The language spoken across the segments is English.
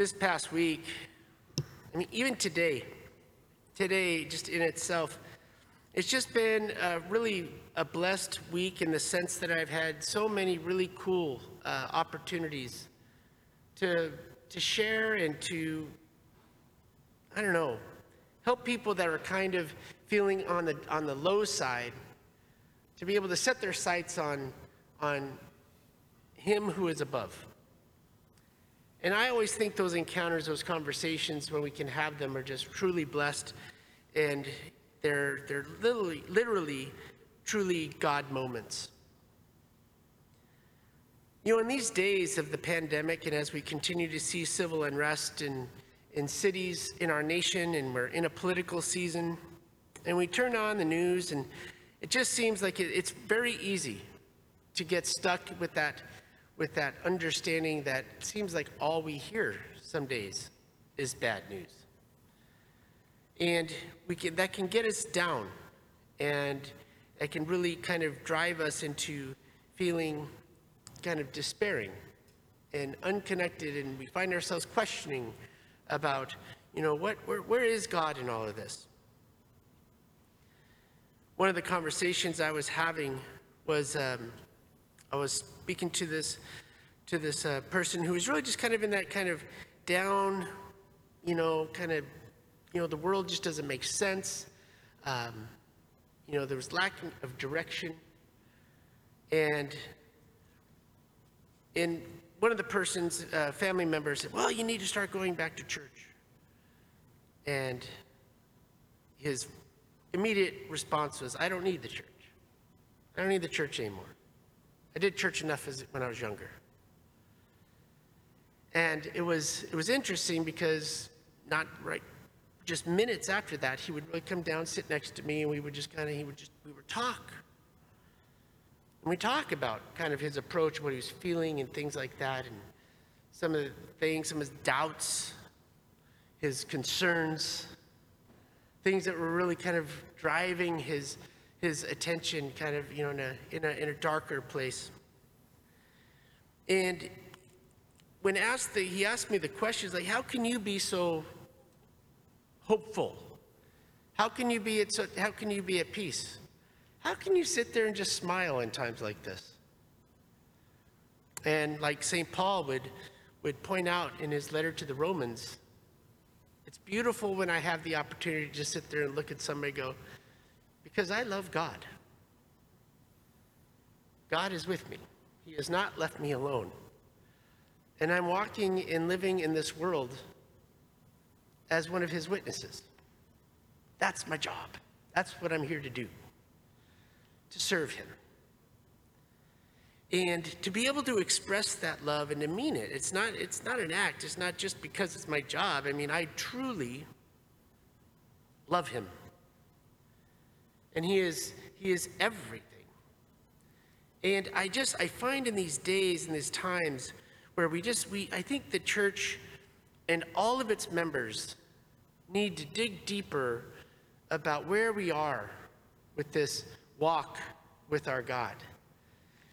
this past week, I mean, even today, today, just in itself, it's just been a really a blessed week in the sense that I've had so many really cool uh, opportunities to, to share and to, I don't know, help people that are kind of feeling on the, on the low side to be able to set their sights on, on Him who is above. And I always think those encounters, those conversations, when we can have them, are just truly blessed. And they're, they're literally, literally, truly God moments. You know, in these days of the pandemic, and as we continue to see civil unrest in, in cities in our nation, and we're in a political season, and we turn on the news, and it just seems like it, it's very easy to get stuck with that, with that understanding that it seems like all we hear some days is bad news. And we can, that can get us down, and it can really kind of drive us into feeling kind of despairing and unconnected, and we find ourselves questioning about, you know, what, where, where is God in all of this? One of the conversations I was having was um, I was speaking to this to this uh, person who was really just kind of in that kind of down, you know, kind of, you know, the world just doesn't make sense. Um, you know, there was lack of direction, and and one of the person's uh, family members said, Well, you need to start going back to church. And his immediate response was, I don't need the church. I don't need the church anymore. I did church enough as, when I was younger. And it was, it was interesting because not right, just minutes after that, he would really come down, sit next to me, and we would just kind of, he would just, we would talk. And we talk about kind of his approach, what he was feeling, and things like that, and some of the things, some of his doubts, his concerns, things that were really kind of driving his, his attention kind of, you know, in a, in a, in a darker place. And when asked the, he asked me the questions like, how can you be so hopeful? How can you be at, so, how can you be at peace? How can you sit there and just smile in times like this? And like St. Paul would, would point out in his letter to the Romans, it's beautiful when I have the opportunity to just sit there and look at somebody go, because I love God. God is with me. He has not left me alone. And I'm walking and living in this world as one of his witnesses. That's my job. That's what I'm here to do to serve him. And to be able to express that love and to mean it, it's not, it's not an act. It's not just because it's my job. I mean, I truly love him. And he is, he is everything. And I just, I find in these days and these times where we just, we, I think the church and all of its members need to dig deeper about where we are with this walk with our God.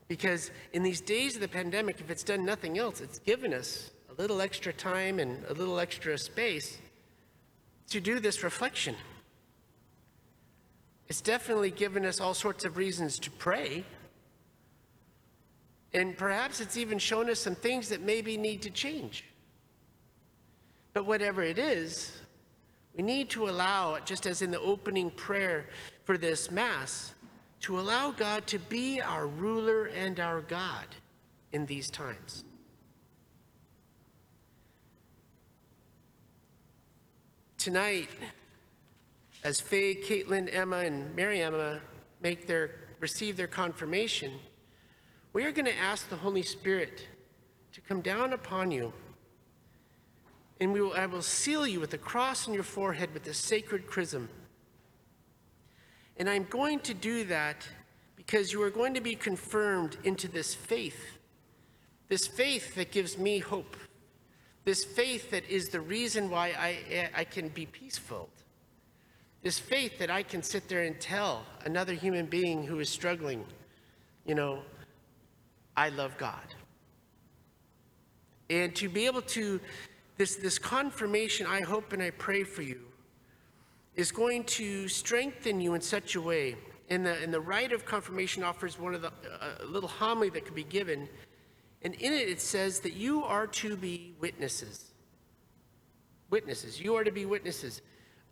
Because in these days of the pandemic, if it's done nothing else, it's given us a little extra time and a little extra space to do this reflection. It's definitely given us all sorts of reasons to pray. And perhaps it's even shown us some things that maybe need to change. But whatever it is, we need to allow, just as in the opening prayer for this Mass, to allow God to be our ruler and our God in these times. Tonight, as Faye, Caitlin, Emma, and Mary Emma uh, make their, receive their confirmation, we are going to ask the Holy Spirit to come down upon you. And we will, I will seal you with a cross on your forehead with the sacred chrism and I'm going to do that because you are going to be confirmed into this faith, this faith that gives me hope, this faith that is the reason why I, I can be peaceful, this faith that I can sit there and tell another human being who is struggling, you know, I love God. And to be able to this, this confirmation, I hope and I pray for you, is going to strengthen you in such a way. And the, and the rite of confirmation offers one of the a little homily that could be given. And in it, it says that you are to be witnesses. Witnesses. You are to be witnesses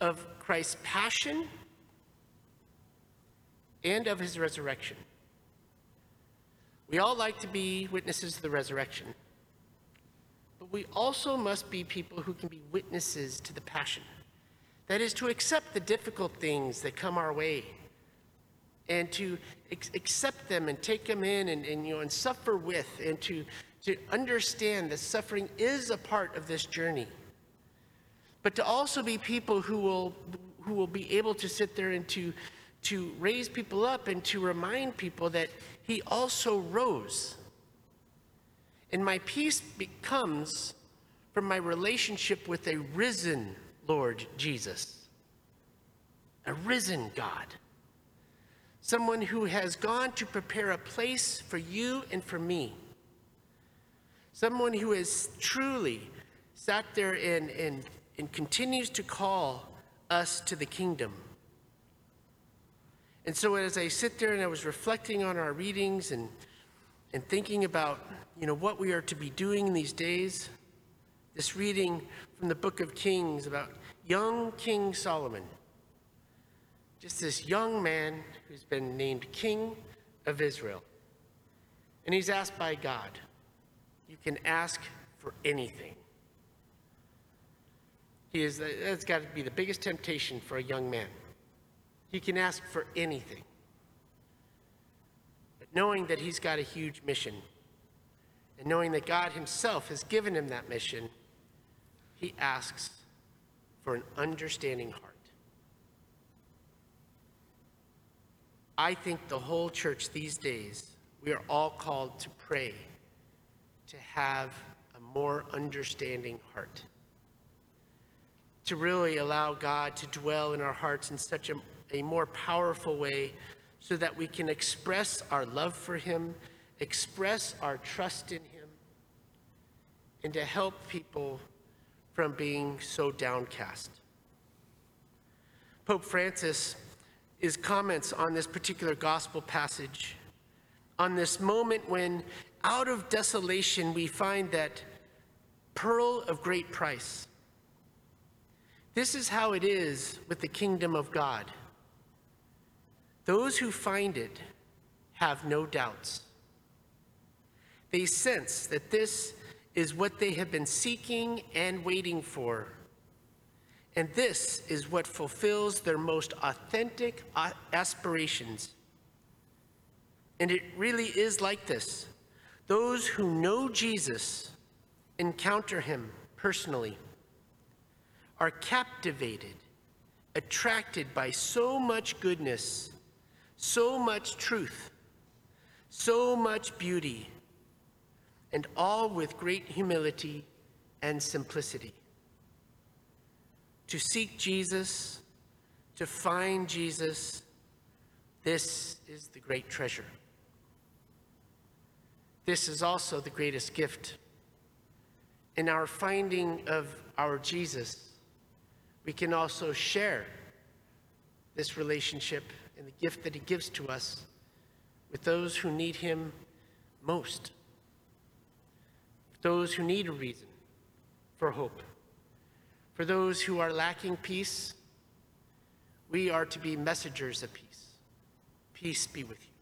of Christ's passion and of his resurrection. We all like to be witnesses of the resurrection, but we also must be people who can be witnesses to the passion. That is, to accept the difficult things that come our way and to accept them and take them in and, and, you know, and suffer with and to, to understand that suffering is a part of this journey. But to also be people who will, who will be able to sit there and to, to raise people up and to remind people that he also rose. And my peace becomes from my relationship with a risen Lord Jesus, a risen God, someone who has gone to prepare a place for you and for me, someone who has truly sat there and, and, and continues to call us to the kingdom. And so as I sit there and I was reflecting on our readings and, and thinking about, you know, what we are to be doing in these days, this reading from the book of Kings about young King Solomon, just this young man who's been named King of Israel. And he's asked by God, you can ask for anything. Is, that's got to be the biggest temptation for a young man. He can ask for anything. But knowing that he's got a huge mission, and knowing that God himself has given him that mission, he asks for an understanding heart. I think the whole church these days, we are all called to pray to have a more understanding heart. To really allow God to dwell in our hearts in such a a more powerful way so that we can express our love for Him, express our trust in Him, and to help people from being so downcast. Pope Francis, his comments on this particular gospel passage, on this moment when out of desolation we find that pearl of great price. This is how it is with the kingdom of God. Those who find it have no doubts. They sense that this is what they have been seeking and waiting for. And this is what fulfills their most authentic aspirations. And it really is like this. Those who know Jesus, encounter him personally, are captivated, attracted by so much goodness so much truth, so much beauty, and all with great humility and simplicity. To seek Jesus, to find Jesus, this is the great treasure. This is also the greatest gift. In our finding of our Jesus, we can also share this relationship and the gift that he gives to us with those who need him most, those who need a reason for hope. For those who are lacking peace, we are to be messengers of peace. Peace be with you.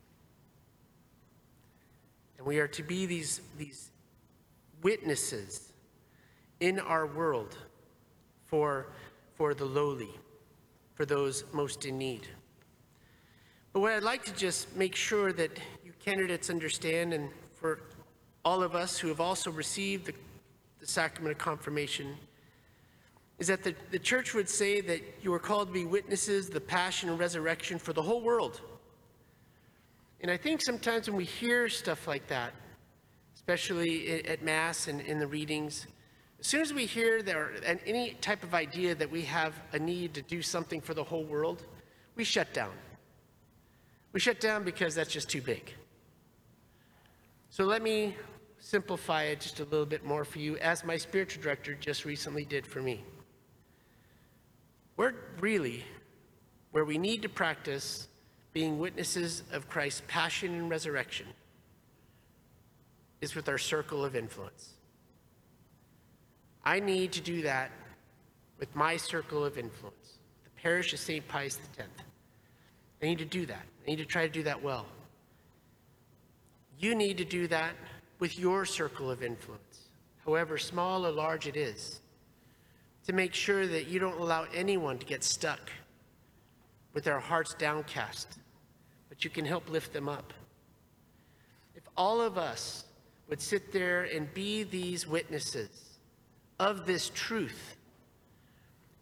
And we are to be these, these witnesses in our world for, for the lowly, for those most in need. But what I'd like to just make sure that you candidates understand, and for all of us who have also received the, the sacrament of confirmation, is that the, the church would say that you are called to be witnesses the passion and resurrection for the whole world. And I think sometimes when we hear stuff like that, especially at Mass and in the readings, as soon as we hear there any type of idea that we have a need to do something for the whole world, we shut down. We shut down because that's just too big. So let me simplify it just a little bit more for you, as my spiritual director just recently did for me. We're really where we need to practice being witnesses of Christ's passion and resurrection is with our circle of influence. I need to do that with my circle of influence, the parish of St. Pius X. I need to do that. I need to try to do that well. You need to do that with your circle of influence, however small or large it is, to make sure that you don't allow anyone to get stuck with their hearts downcast, but you can help lift them up. If all of us would sit there and be these witnesses of this truth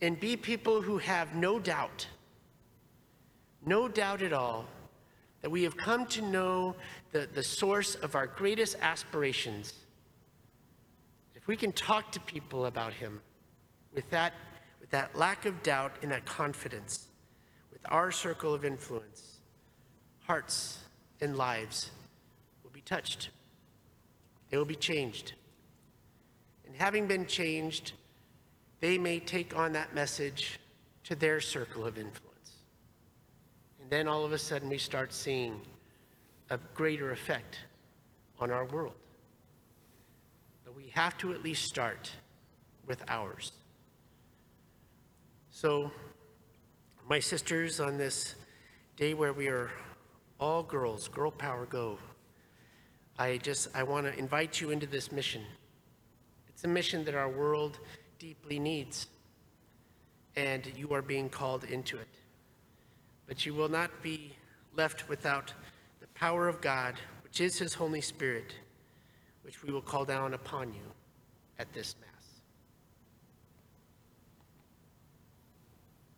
and be people who have no doubt, no doubt at all, that we have come to know the, the source of our greatest aspirations, if we can talk to people about Him with that, with that lack of doubt and that confidence, with our circle of influence, hearts and lives will be touched. They will be changed. And having been changed, they may take on that message to their circle of influence. And then all of a sudden, we start seeing a greater effect on our world. But we have to at least start with ours. So, my sisters, on this day where we are all girls, girl power go, I just I want to invite you into this mission. It's a mission that our world deeply needs, and you are being called into it. But you will not be left without the power of God, which is His Holy Spirit, which we will call down upon you at this Mass.